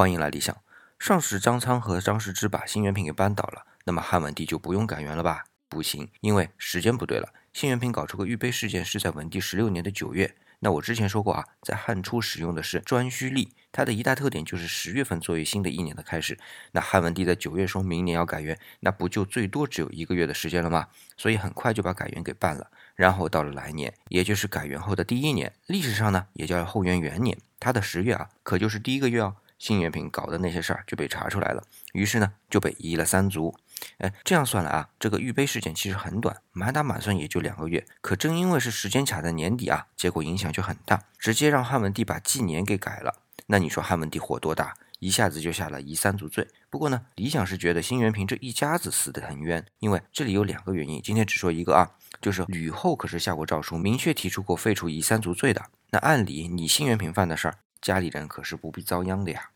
欢迎来理想。上时张苍和张世之把新元平给扳倒了，那么汉文帝就不用改元了吧？不行，因为时间不对了。新元平搞出个御碑事件是在文帝十六年的九月。那我之前说过啊，在汉初使用的是颛顼历，它的一大特点就是十月份作为新的一年的开始。那汉文帝在九月说明年要改元，那不就最多只有一个月的时间了吗？所以很快就把改元给办了。然后到了来年，也就是改元后的第一年，历史上呢也叫后元元年。它的十月啊，可就是第一个月哦。新元平搞的那些事儿就被查出来了，于是呢就被移了三族。哎，这样算来啊，这个御碑事件其实很短，满打满算也就两个月。可正因为是时间卡在年底啊，结果影响就很大，直接让汉文帝把纪年给改了。那你说汉文帝火多大？一下子就下了夷三族罪。不过呢，理想是觉得新元平这一家子死得很冤，因为这里有两个原因。今天只说一个啊，就是吕后可是下过诏书，明确提出过废除夷三族罪的。那按理你新元平犯的事儿。家里人可是不必遭殃的呀。